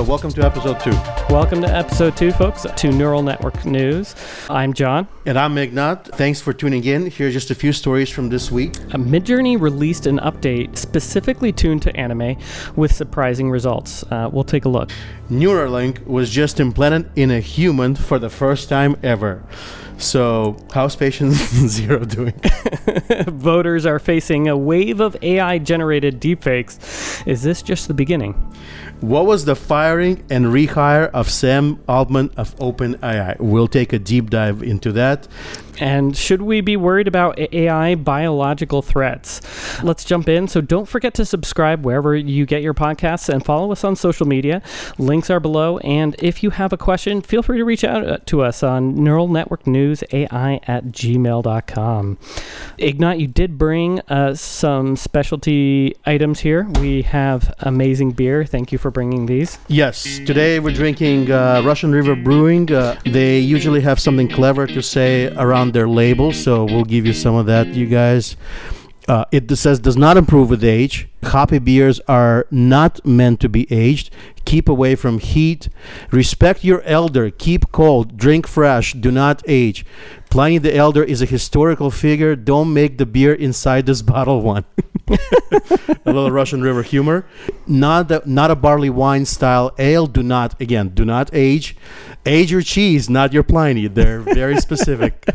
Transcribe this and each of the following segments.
So, welcome to episode two. Welcome to episode two, folks, to Neural Network News. I'm John. And I'm Ignat. Thanks for tuning in. Here's just a few stories from this week. Midjourney released an update specifically tuned to anime with surprising results. Uh, we'll take a look. Neuralink was just implanted in a human for the first time ever. So, how's patient zero doing? Voters are facing a wave of AI generated deepfakes. Is this just the beginning? What was the firing and rehire of Sam Altman of OpenAI? We'll take a deep dive into that. And should we be worried about AI biological threats? Let's jump in. So don't forget to subscribe wherever you get your podcasts and follow us on social media. Links are below. And if you have a question, feel free to reach out uh, to us on neural network news AI at gmail.com. Ignat, you did bring uh, some specialty items here. We have amazing beer. Thank you for bringing these. Yes, today we're drinking uh, Russian River Brewing. Uh, they usually have something clever to say around their label, so we'll give you some of that, you guys. Uh, it says does not improve with age. Hoppy beers are not meant to be aged. Keep away from heat. Respect your elder. Keep cold. Drink fresh. Do not age. Pliny the Elder is a historical figure. Don't make the beer inside this bottle one. a little Russian River humor. Not a, not a barley wine style ale. Do not again. Do not age. Age your cheese, not your Pliny. They're very specific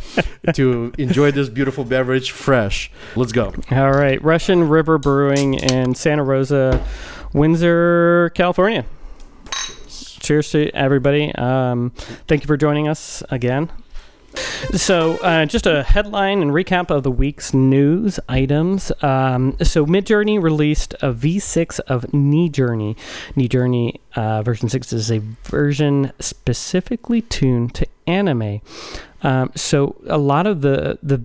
to enjoy this beautiful beverage fresh. Let's go. All right, Russian River Brewing in Santa Rosa, Windsor, California. Cheers to everybody. Um, thank you for joining us again. So, uh, just a headline and recap of the week's news items. Um, so, Midjourney released a V6 of Niji Journey. Niji Journey uh, version 6 is a version specifically tuned to anime. Um, so, a lot of the, the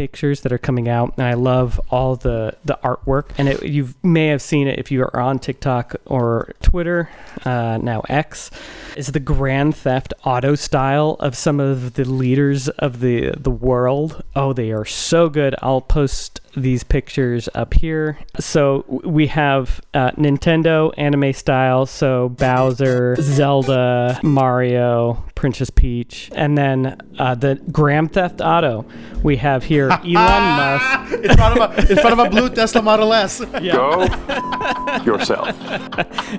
pictures that are coming out and I love all the the artwork. And it, you may have seen it if you are on TikTok or Twitter uh, now X is the Grand Theft Auto style of some of the leaders of the the world. Oh they are so good. I'll post these pictures up here. So we have uh, Nintendo anime style. So Bowser Zelda Mario Princess Peach and then uh, the Grand Theft Auto we have here Elon Musk. in front of a in front of a blue Tesla Model S. Yeah. Go yourself.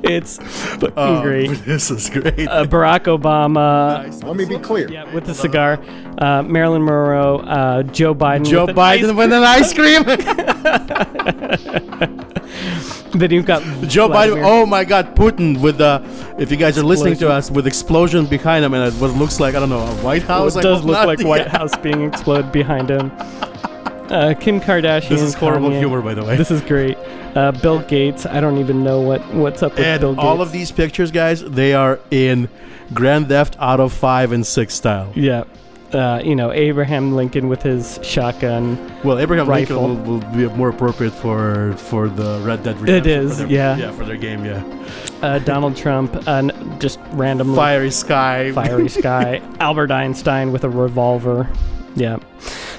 It's fucking Oh, great. This is great. Uh, Barack Obama. Nice. Let me be clear. Yeah, with the cigar. Uh, Marilyn Monroe. Uh, Joe Biden. Joe with Biden ice- with an ice cream. Then you've got Joe Biden. Oh my God, Putin with the. If you guys are listening to us, with explosion behind him and what looks like I don't know a White House. it I does look not. like White Yeah. House being exploded behind him. Uh, Kim Kardashian. This is horrible Kanye. humor, by the way. This is great. Uh, Bill Gates. I don't even know what what's up with and Bill Gates. all of these pictures, guys, they are in Grand Theft Auto 5 and 6 style. Yeah. Uh, you know, Abraham Lincoln with his shotgun. Well, Abraham Rifle. Lincoln will, will be more appropriate for for the Red Dead It Redemption. is, for their, yeah. Yeah, for their game, yeah. Uh, Donald Trump. Uh, just randomly. Fiery Sky. fiery sky albert einstein with a revolver yeah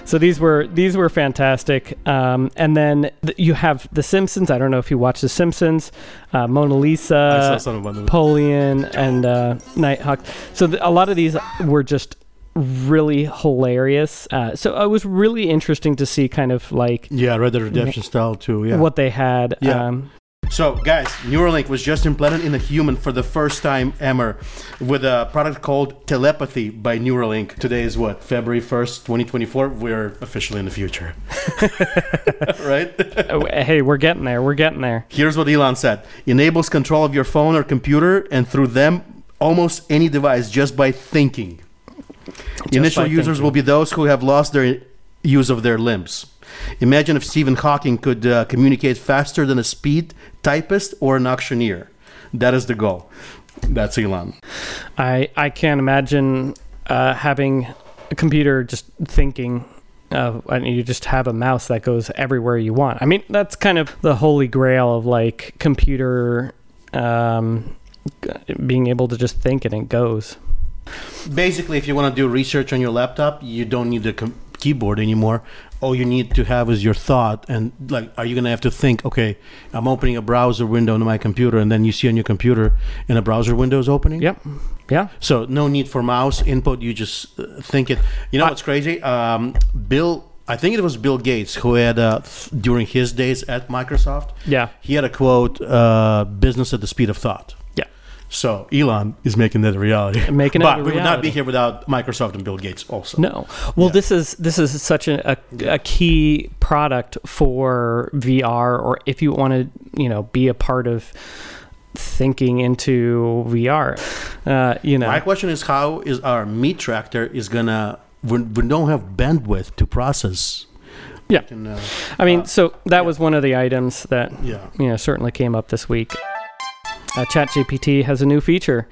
so these were these were fantastic um, and then th- you have the simpsons i don't know if you watch the simpsons uh, mona lisa some of them. napoleon and uh, nighthawk so th- a lot of these were just really hilarious uh, so it was really interesting to see kind of like Yeah, Red Dead Redemption style too. Yeah. what they had Yeah. um, So, guys, Neuralink was just implanted in a human for the first time ever with a product called Telepathy by Neuralink. Today is what? February 1st, 2024. We're officially in the future. right? oh, hey we're getting there we're getting there Here's what Elon said Enables control of your phone or computer and through them almost any device just by thinking. Initial users thinking. will be those who have lost their use of their limbs. Imagine if Stephen Hawking could uh, communicate faster than a speed typist or an auctioneer. That is the goal. That's Elon. I I can't imagine uh, having a computer just thinking. Uh, and you just have a mouse that goes everywhere you want. I mean, that's kind of the holy grail of like computer um, being able to just think and it goes. Basically, if you want to do research on your laptop, you don't need a com- keyboard anymore. all you need to have is your thought, and like, are you gonna have to think? Okay, I'm opening a browser window on my computer, and then you see on your computer, and a browser window is opening. Yep. Yeah. So no need for mouse input. You just uh, think it. You know what's crazy? Um, Bill, I think it was Bill Gates who had uh, during his days at Microsoft. Yeah. He had a quote: uh, "Business at the speed of thought." Yeah. So Elon is making that a reality. Making it but we would not be here without Microsoft and Bill Gates also. No. Well, Yeah. this is this is such a, a, a key product for VR, or if you want to, you know, be a part of thinking into VR. Uh, you know, My question is, how is our meat tractor is gonna? We, we don't have bandwidth to process. Yeah. Can, uh, I mean, uh, so that was one of the items that yeah. you know certainly came up this week. Uh, ChatGPT has a new feature,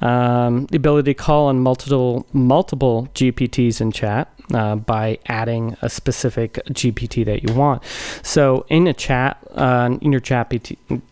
um, the ability to call on multiple multiple GPTs in chat uh, by adding a specific GPT that you want. So in a chat, uh, in your ChatGPT,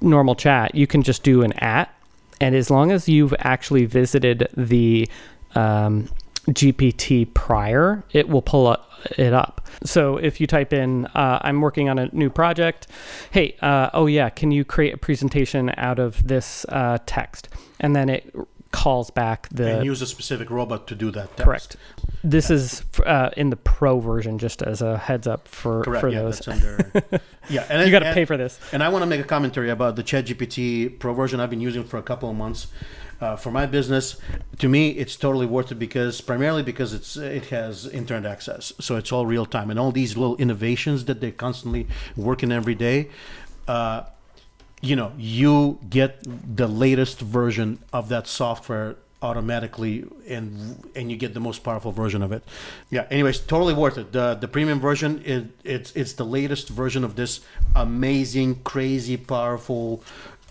normal chat, you can just do an at, and as long as you've actually visited the um, GPT prior, it will pull up, it up. So if you type in, uh, I'm working on a new project, hey, uh, oh yeah, can you create a presentation out of this uh, text? And then it calls back the. and use a specific robot to do that. Text. Correct. This is uh, in the pro version, just as a heads up for, Correct. for yeah, those. that's under. yeah, and you got to pay for this. And I want to make a commentary about the ChatGPT Pro version. I've been using for a couple of months. Uh, for my business, to me, it's totally worth it because primarily because it's it has internet access, so it's all real time, and all these little innovations that they're constantly working every day. Uh, you know, you get the latest version of that software automatically and and you get the most powerful version of it. Yeah anyways totally worth it. The the premium version it, it's it's the latest version of this amazing crazy powerful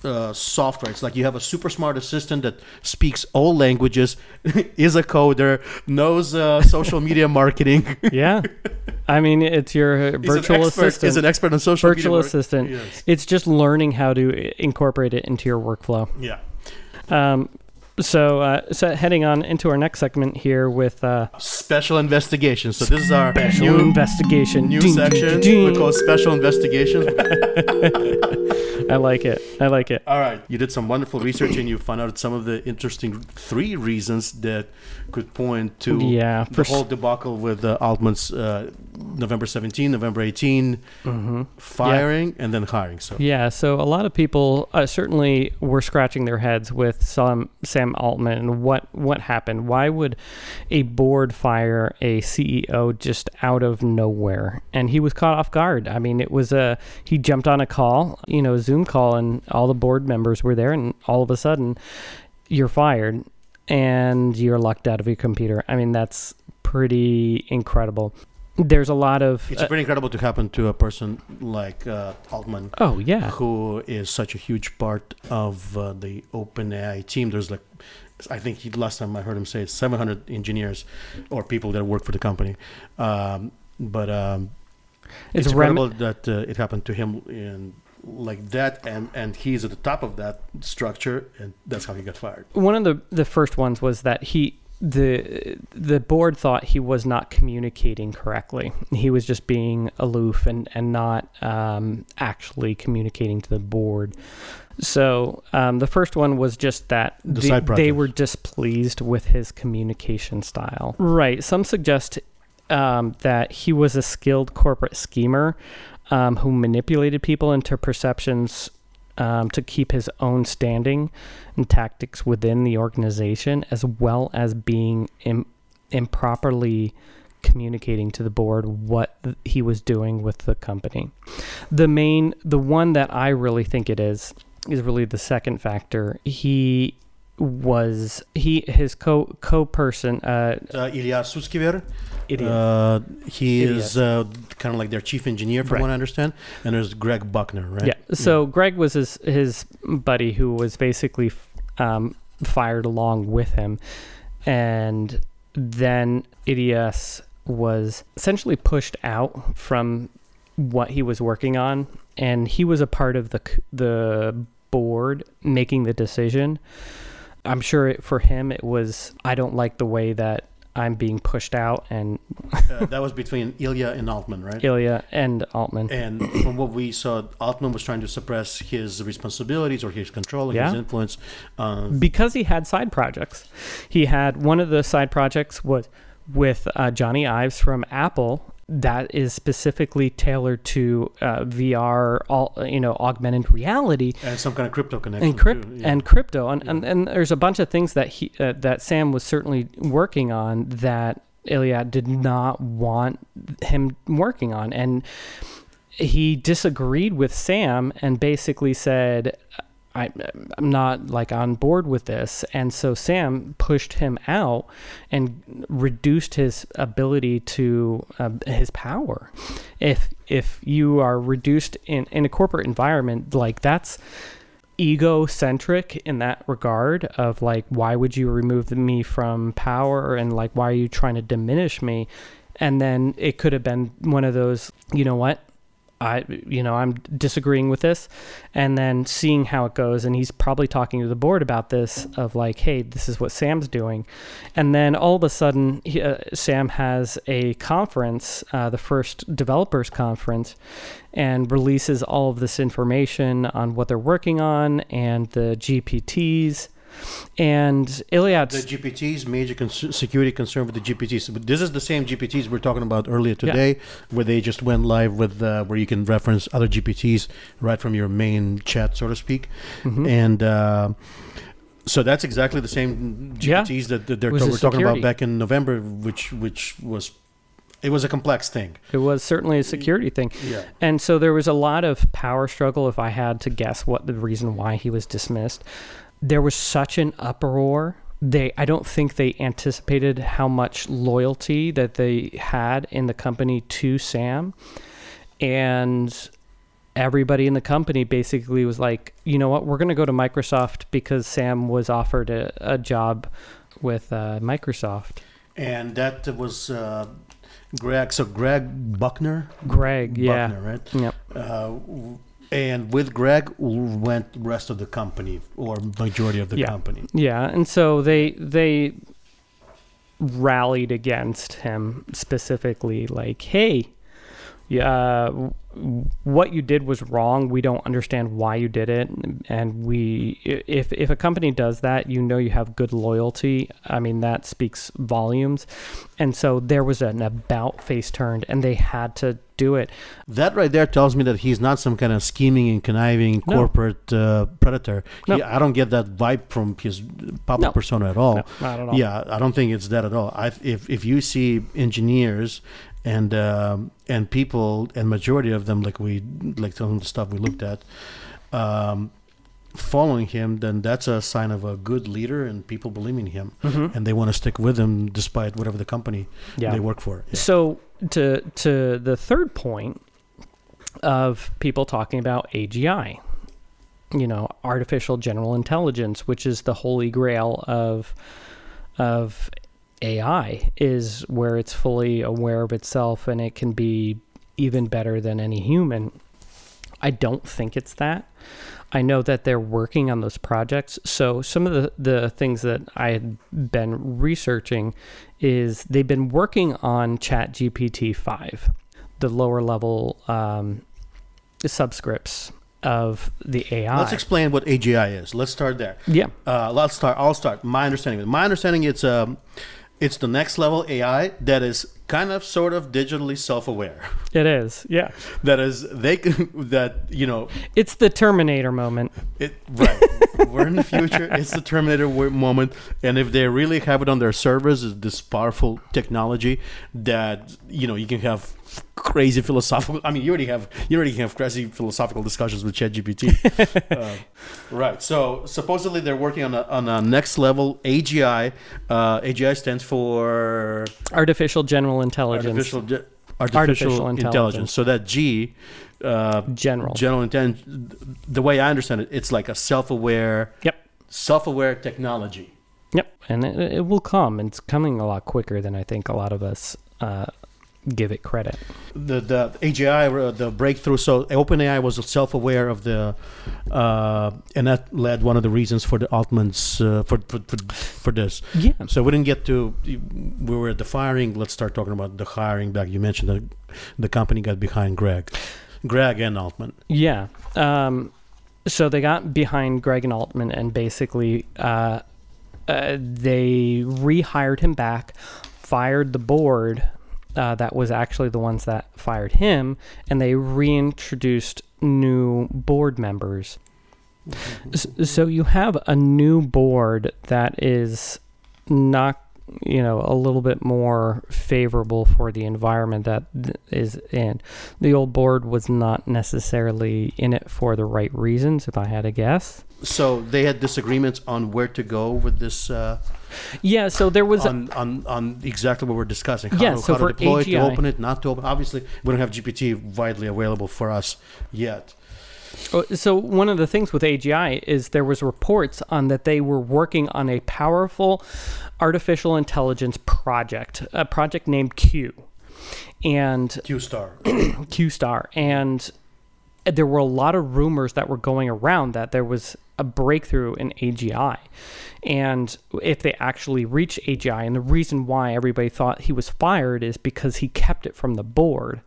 uh, software it's like you have a super smart assistant that speaks all languages is a coder knows uh, social media marketing yeah. I mean, it's your uh, virtual expert- assistant. is an expert on social media virtual mark- assistant. Yes. It's just learning how to incorporate it into your workflow. yeah Um, so, uh, so heading on into our next segment here with uh, special investigations so this is our special new investigation. new Ding, section ding, we ding. call special investigations I like it. I like it. all right you did some wonderful research and you found out some of the interesting three reasons that could point to Yeah, the whole debacle with uh, altman's uh, november 17 november 18 firing and then hiring so Mm-hmm. Yeah, so a lot of people uh, certainly were scratching their heads with Sam, Sam Altman and what what happened. Why would a board fire a CEO just out of nowhere? And he was caught off guard. I mean, it was a he jumped on a call, you know, a Zoom call, and all the board members were there, and all of a sudden, you're fired and you're locked out of your computer. I mean, that's pretty incredible. There's a lot of it's uh, pretty incredible to happen to a person like uh, altman oh yeah who is such a huge part of uh, the OpenAI team. There's like, I think he, last time I heard him say it's 700 engineers or people that work for the company. Um, but um, it's, it's rem- incredible that uh, it happened to him in like that, and and he's at the top of that structure, and that's how he got fired. one of the the first ones was that he the the board thought he was not communicating correctly. He was just being aloof and and not um, actually communicating to the board. So um, the first one was just that The they, they were displeased with his communication style. Right. Some suggest um, that he was a skilled corporate schemer um, who manipulated people into perceptions um, to keep his own standing and tactics within the organization, as well as being Im- improperly communicating to the board what he was doing with the company. The main, the one that I really think it is, is really the second factor. He was he his co co person uh Uh, Ilya Sutskever, idiot uh, he Idiot. is uh, kind of like their chief engineer, from Right. what I understand. And there's Greg Buckner, right? Yeah. So Greg was his his buddy who was basically um, fired along with him, and then Idias was essentially pushed out from what he was working on, and he was a part of the the board making the decision. I'm sure it, for him it was I don't like the way that I'm being pushed out, and Uh, that was between Ilya and Altman, right? Ilya and Altman. And from what we saw, Altman was trying to suppress his responsibilities or his control and his influence. Uh, because he had side projects. He had one of the side projects was with uh, Johnny Ives from Apple that is specifically tailored to uh, VR, all you know, augmented reality and some kind of crypto connection. and crypt too, yeah. and crypto, and, and and there's a bunch of things that he uh, that Sam was certainly working on that Ilya did not want him working on, and he disagreed with Sam and basically said. I, I'm not like on board with this, and so Sam pushed him out and reduced his ability to uh, his power. If if you are reduced in in a corporate environment, like that's egocentric in that regard of like why would you remove me from power? And like why are you trying to diminish me? And then it could have been one of those you know what I you know I'm disagreeing with this and then seeing how it goes. And he's probably talking to the board about this of like hey this is what Sam's doing. And then all of a sudden he, uh, Sam has a conference uh, the first developers conference and releases all of this information on what they're working on and the GPTs and The GPTs, major cons- security concern with the GPTs. But this is the same GPTs we are talking about earlier today, where they just went live with uh, where you can reference other GPTs right from your main chat, so to speak. Mhm. And uh, so that's exactly the same Yeah. GPTs that, that we're talking about back in November, which which was it was a complex thing. it was certainly a security thing Yeah. And so there was a lot of power struggle if I had to guess what the reason why he was dismissed. There was such an uproar. They I don't think they anticipated how much loyalty that they had in the company to Sam. And everybody in the company basically was like, "You know what? We're going to go to Microsoft because Sam was offered a, a job with uh, Microsoft." And that was uh, Greg. So Greg Buckner. Greg, yeah. Buckner, right? Yep. Uh, and with Greg went the rest of the company or majority of the Yeah. company. Yeah, and so they they rallied against him specifically, like, "Hey, yeah, w- what you did was wrong. We don't understand why you did it, and we if if a company does that, you know you have good loyalty. I mean that speaks volumes." And so there was an about face turned, and they had to do it. That right there tells me that he's not some kind of scheming and conniving No. corporate uh, predator. No. He, I don't get that vibe from his public No. persona at all. No, not at all. Yeah, I don't think it's that at all. I, if if you see engineers and um, and people and majority of them like we like some of the stuff we looked at um, following him, then that's a sign of a good leader and people believe in him Mhm. and they want to stick with him despite whatever the company Yeah. they work for. Yeah. So to to the third point of people talking about AGI, you know, artificial general intelligence, which is the holy grail of of AI, is where it's fully aware of itself and it can be even better than any human. I don't think it's that. I know that they're working on those projects. So some of the, the things that I had been researching is they've been working on Chat GPT 5, the lower level um, subscripts of the AI. Let's explain what AGI is. Let's start there. yeah. Uh, let's start. I'll start. My understanding. My understanding. It's um, it's the next level AI that is kind of, sort of, digitally self-aware. It is. Yeah. That is, they can, that you know, It's the Terminator moment. it right. We're in the future. It's the Terminator moment, and if they really have it on their servers, is this powerful technology that you know you can have crazy philosophical. I mean, you already have you already have crazy philosophical discussions with ChatGPT. uh, right. So supposedly they're working on a, on a next level AGI. Uh, AGI stands for Artificial general intelligence. artificial ge- artificial, Artificial intelligence. intelligence. So that G. Uh, General. general intelligence. The way I understand it, it's like a self-aware, Yep. self-aware technology. Yep. And it, it will come. It's coming a lot quicker than I think a lot of us uh, give it credit. the the AGI uh, the breakthrough. So OpenAI was self-aware of the, uh, and that led one of the reasons for the Altman's uh, for, for for for this. Yeah. So we didn't get to we were at the firing. Let's start talking about the hiring back. You mentioned that the company got behind Greg, Greg and Altman. Yeah. Um, so they got behind Greg and Altman and basically uh, uh, they rehired him back, fired the board uh, that was actually the ones that fired him, and they reintroduced new board members. So you have a new board that is not, you know, a little bit more favorable for the environment that th- is in. The old board was not necessarily in it for the right reasons, if I had to guess. So they had disagreements on where to go with this. Uh, Yeah, so there was on, on on exactly what we're discussing. How, Yeah, to, so how to deploy it, to open it, not to open. Obviously, we don't have GPT widely available for us yet. Oh, So one of the things with AGI is there was reports on that they were working on a powerful artificial intelligence project, a project named Q, and Q star. Q Star, and there were a lot of rumors that were going around that there was a breakthrough in AGI. And if they actually reach AGI, and the reason why everybody thought he was fired is because he kept it from the board.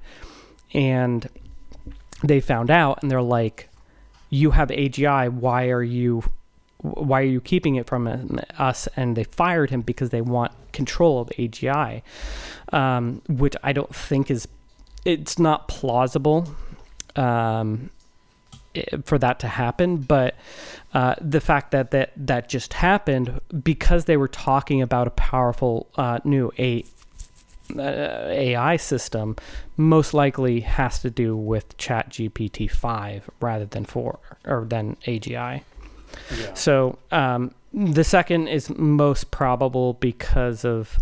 And they found out and they're like, You have AGI, why are you why are you keeping it from us? And they fired him because they want control of AGI, um, which I don't think is it's not plausible um, for that to happen. But uh, the fact that, that that just happened because they were talking about a powerful uh, new uh, AI system, most likely has to do with Chat GPT five rather than four or than AGI. Yeah. So um, the second is most probable because of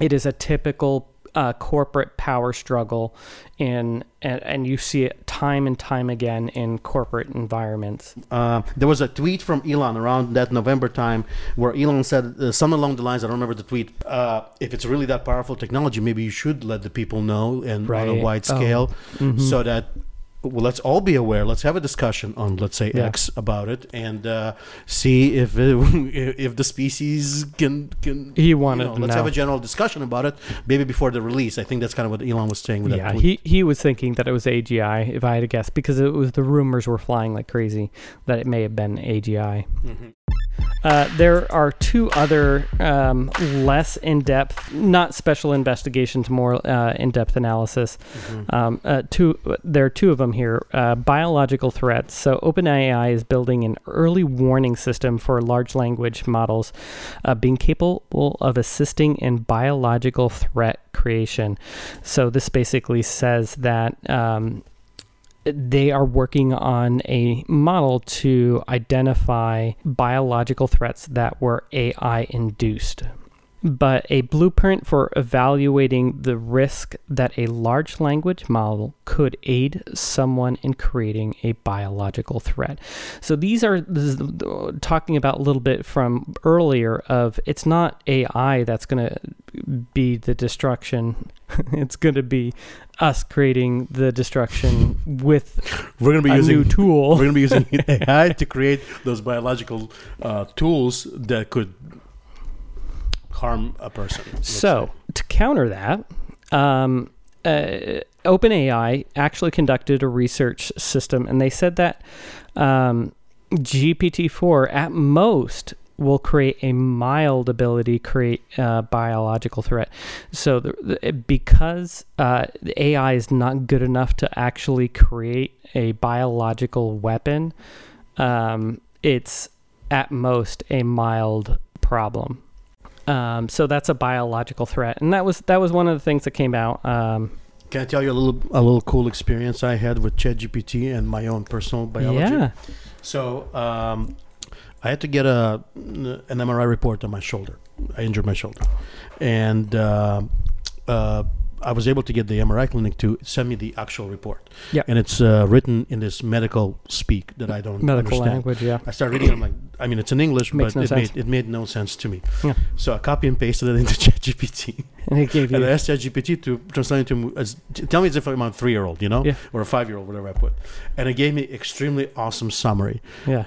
it is a typical uh, corporate power struggle in and, and you see it time and time again in corporate environments. Uh, there was a tweet from Elon around that November time where Elon said uh, something along the lines. I don't remember the tweet. Uh, if it's really that powerful technology, maybe you should let the people know and on a Right. wide Oh. scale, Mhm. so that well, let's all be aware. Let's have a discussion on, let's say, Yeah. X about it, and uh, see if it, if the species can can. He you wanted know, let's know. have a general discussion about it, maybe before the release. I think that's kind of what Elon was saying with yeah, he, he was thinking that it was AGI, if I had to guess, because it was the rumors were flying like crazy that it may have been AGI. Mhm. Uh, there are two other um, less in-depth, not special investigations, more uh, in-depth analysis. Mhm. Um, uh, two, there are two of them here. Uh, biological threats. So OpenAI is building an early warning system for large language models, uh, being capable of assisting in biological threat creation. So this basically says that. Um, they are working on a model to identify biological threats that were AI induced. But a blueprint for evaluating the risk that a large language model could aid someone in creating a biological threat. So these are this is talking about a little bit from earlier of it's not AI that's going to be the destruction. it's going to be us creating the destruction with We're gonna be a using new tool. We're going to be using AI to create those biological uh, tools that could harm a person. So, to counter that, um, uh, OpenAI actually conducted a research system, and they said that um, GPT-4 at most will create a mild ability create a biological threat. So, the, the, because uh, the AI is not good enough to actually create a biological weapon, um, it's at most a mild problem. Um, so that's a biological threat, and that was that was one of the things that came out. Um. Can I tell you a little a little cool experience I had with ChatGPT and my own personal biology? yeah, So um, I had to get a an MRI report on my shoulder. I injured my shoulder, and uh, uh, I was able to get the MRI clinic to send me the actual report. Yeah. And it's uh, written in this medical speak that I don't Medical understand. language, yeah. I started reading. I'm like, I mean, it's in English, Makes but no it sense. made it made no sense to me. Yeah. So I copy and pasted it into ChatGPT, And it gave and I you. asked ChatGPT to translate it to as tell me as if I'm a three year old, you know, Yeah. or a five year old, whatever I put, and it gave me extremely awesome summary. Yeah.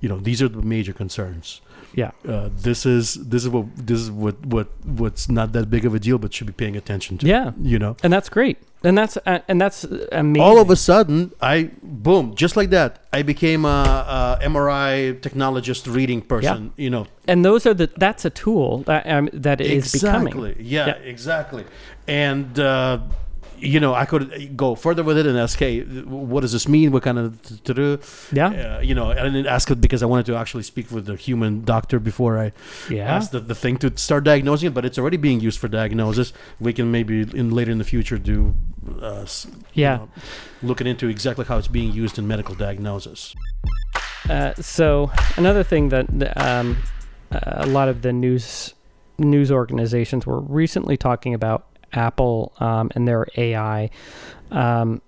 You know, these are the major concerns. Yeah. Uh, this is this is what this is what what what's not that big of a deal, but should be paying attention to. Yeah. You know. And that's great. And that's uh, and that's uh, amazing. all of a sudden i boom just like that i became a, a mri technologist reading person you know and those are the that's a tool that um, that is exactly becoming. yeah, Yeah. exactly and uh, you know i could go further with it and ask hey what does this mean what kind of to do Yeah. uh, you know i didn't ask it because i wanted to actually speak with the human doctor before i Yeah. asked the, the thing to start diagnosing it but it's already being used for diagnosis we can maybe in later in the future do uh, s- you Yeah. know, looking into exactly how it's being used in medical diagnosis Uh, so another thing that um, uh, a lot of the news news organizations were recently talking about Apple um, and their AI. Um,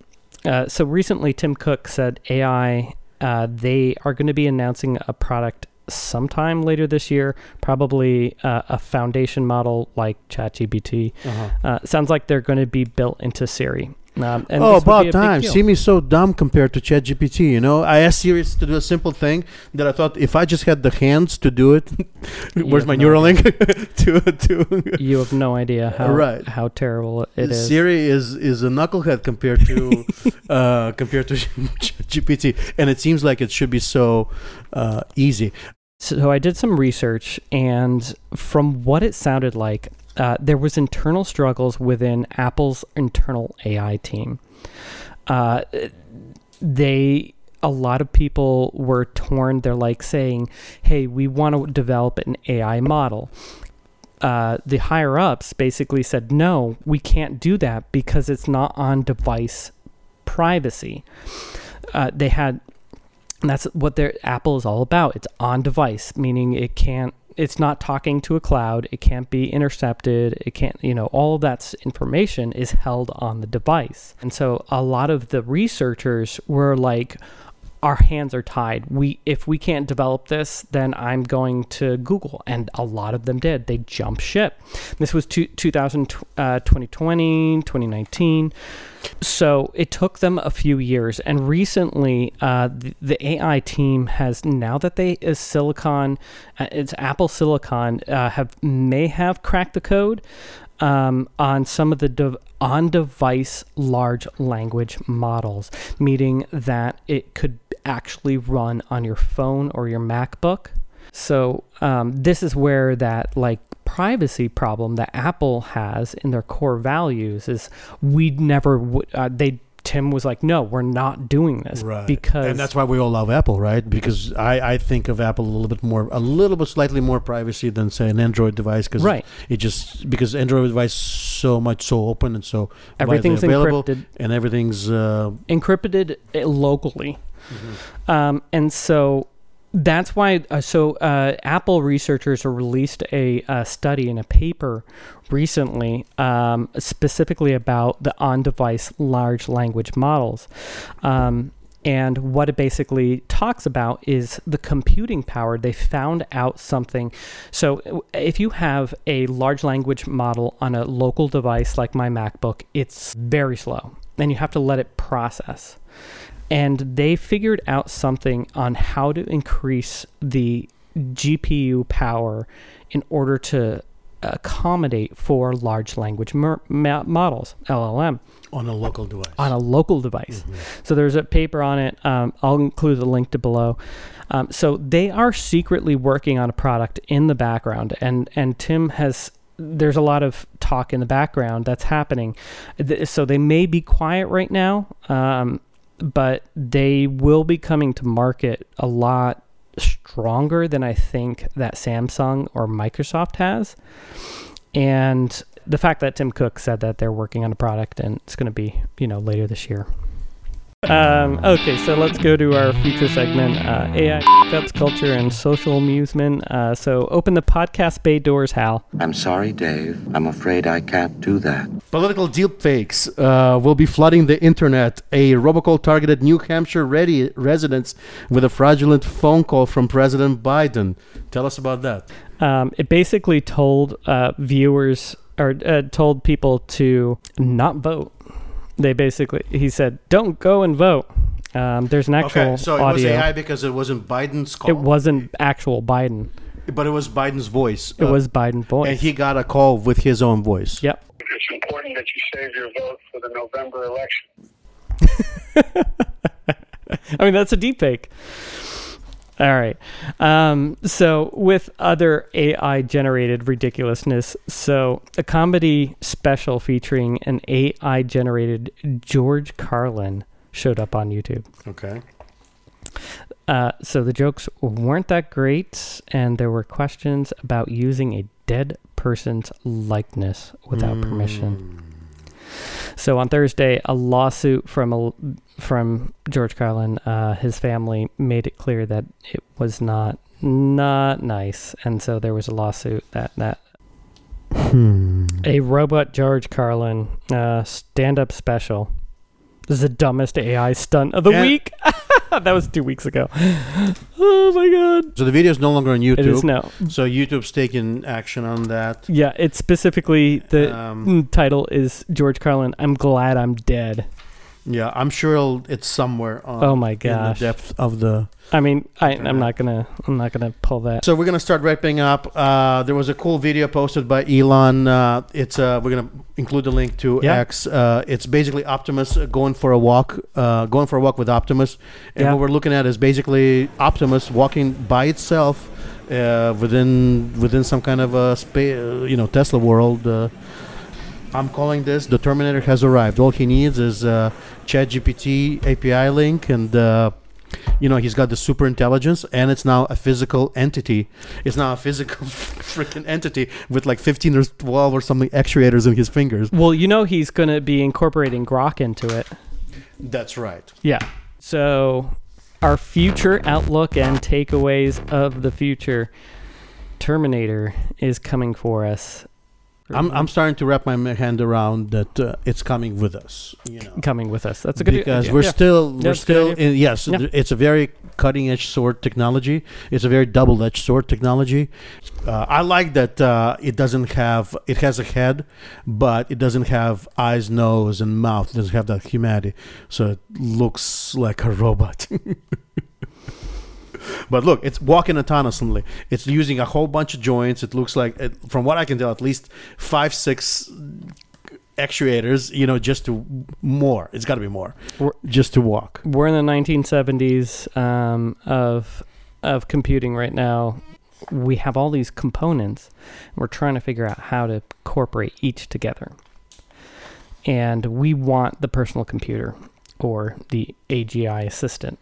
uh, so recently, Tim Cook said AI. Uh, they are going to be announcing a product sometime later this year, probably uh, a foundation model like ChatGPT. uh-huh. Uh, sounds like they're going to be built into Siri. Um, and oh, this would be about time. deal. See me so dumb compared to ChatGPT. You know, I asked Siri to do a simple thing that I thought if I just had the hands to do it, where's my no Neuralink to to. you have no idea how Right. how terrible it is. Siri is is a knucklehead compared to uh, compared to GPT, and it seems like it should be so uh, easy. So I did some research, and from what it sounded like, uh, there was internal struggles within Apple's internal AI team. Uh, they a lot of people were torn. They're like saying, "Hey, we want to develop an AI model." Uh, the higher ups basically said, "No, we can't do that because it's not on device privacy." Uh, they had and that's what their Apple is all about. It's on device, meaning it can't it's not talking to a cloud, it can't be intercepted, it can't, you know, all of that information is held on the device. And so a lot of the researchers were like our hands are tied. We if we can't develop this, then I'm going to Google, and a lot of them did. They jumped ship. This was two, 2000, uh, 2020, 2019. So it took them a few years, and recently, uh, the, the AI team has now that they is Silicon, uh, it's Apple Silicon, uh, have may have cracked the code um, on some of the dev- on-device large language models, meaning that it could actually run on your phone or your MacBook. So um, this is where that like privacy problem that Apple has in their core values is we never would. Uh, they Tim was like, no, we're not doing this because and that's why we all love Apple, right? Because I, I think of Apple a little bit more, a little bit slightly more privacy than say an Android device, because right. it just because Android device so much so open and so everything's encrypted. and everything's uh, encrypted uh, locally. Um, and so that's why. Uh, so uh, Apple researchers released a, uh study in a paper recently, um, specifically about the on-device large language models. Um, and what it basically talks about is the computing power. They found out something. So, if you have a large language model on a local device like my MacBook, it's very slow and you have to let it process and they figured out something on how to increase the GPU power in order to accommodate for large language mer- ma- models LLM on a local device. on a local device. So there's a paper on it. Um, I'll include the link to below. Um, so they are secretly working on a product in the background, and and Tim has. There's a lot of talk in the background that's happening, so they may be quiet right now, um, but they will be coming to market a lot stronger than I think that Samsung or Microsoft has. And the fact that Tim Cook said that they're working on a product and it's going to be, you know, later this year. Um, okay, so let's go to our feature segment uh, AI ups, culture, and social amusement. Uh, so open the podcast bay doors, Hal. I'm sorry, Dave. I'm afraid I can't do that. Political deepfakes uh, will be flooding the internet. A robocall targeted New Hampshire ready residents with a fraudulent phone call from President Biden. Tell us about that. Um, it basically told uh, viewers or uh, told people to not vote. They basically, he said, don't go and vote. Um, there's an actual okay, so it was. AI because it wasn't Biden's call. It wasn't actual Biden. but it was Biden's voice. It uh, was Biden's voice. and he got a call with his own voice. Yep. It's important that you save your vote for the November election. I mean, that's a deep fake. All right. Um, so, with other AI generated ridiculousness, so a comedy special featuring an AI generated George Carlin showed up on YouTube. Okay. Uh, so the jokes weren't that great, and there were questions about using a dead person's likeness without permission. So on Thursday, a lawsuit from a, from George Carlin, uh, his family made it clear that it was not not nice, and so there was a lawsuit that that Hmm. a robot George Carlin uh, stand up special. This is the dumbest AI stunt of the week. that was two weeks ago. Oh my god! So the video is no longer on YouTube. It is now. So YouTube's taking action on that. Yeah, it's specifically the Um, title is George Carlin. I'm glad I'm dead. Yeah, I'm sure it'll, it's somewhere on Oh my in the gosh! depth of the. I mean, I, I'm not gonna, I'm not gonna pull that. So we're gonna start wrapping up. Uh, there was a cool video posted by Elon. Uh, it's uh, we're gonna include the link to Yeah. X. Uh, it's basically Optimus going for a walk, uh, going for a walk with Optimus, and Yeah. what we're looking at is basically Optimus walking by itself uh, within within some kind of a space, you know, Tesla world. I'm calling this the Terminator has arrived. All he needs is uh, ChatGPT API link, and uh, you know he's got the super intelligence, and it's now a physical entity. It's now a physical freaking entity with like 15 or 12 or something actuators in his fingers. Well, you know he's gonna be incorporating Grok into it. That's right. Yeah. So, our future outlook and takeaways of the future. Terminator is coming for us. I'm, I'm starting to wrap my hand around that uh, it's coming with us. You know. coming with us. That's a good because idea. we're Yeah. still we're that's still in, yes Yeah. it's a very cutting edge sword technology it's a very double edged sword technology uh, i like that uh, it doesn't have it has a head but it doesn't have eyes nose and mouth it doesn't have that humanity so it looks like a robot But look, it's walking autonomously. It's using a whole bunch of joints. It looks like, it, from what I can tell, at least five, six actuators. You know, just to more. It's got to be more, We're- just to walk. we're in the 1970s um, of of computing right now. We have all these components. We're trying to figure out how to incorporate each together. And we want the personal computer or the AGI assistant.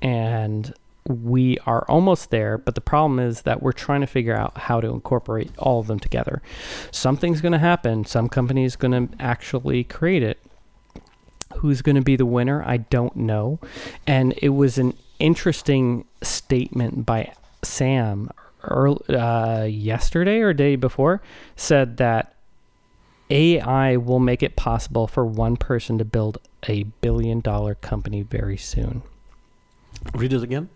And we are almost there, but the problem is that we're trying to figure out how to incorporate all of them together. Something's going to happen. Some company is going to actually create it. Who's going to be the winner? I don't know. And it was an interesting statement by Sam earl uh, yesterday or day before said that AI will make it possible for one person to build a billion dollar company very soon. Read it again.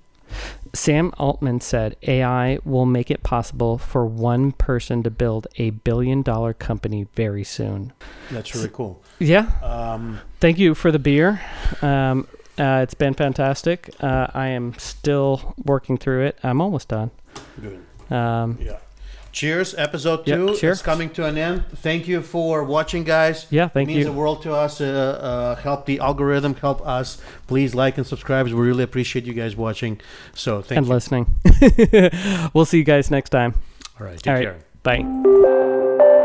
Sam Altman said AI will make it possible for one person to build a billion dollar company very soon. That's really cool. Yeah. Um, Thank you for the beer. Um, uh, it's been fantastic. Uh, I am still working through it. I'm almost done. good. Um, Yeah. Cheers. Episode Yep, two cheers. is coming to an end. Thank you for watching, guys. yeah, thank you. it means you. the world to us. Uh, uh, help the algorithm, help us. Please like and subscribe. We really appreciate you guys watching. So thank you. and you. listening. we'll see you guys next time. All right. Take All right. care. Bye.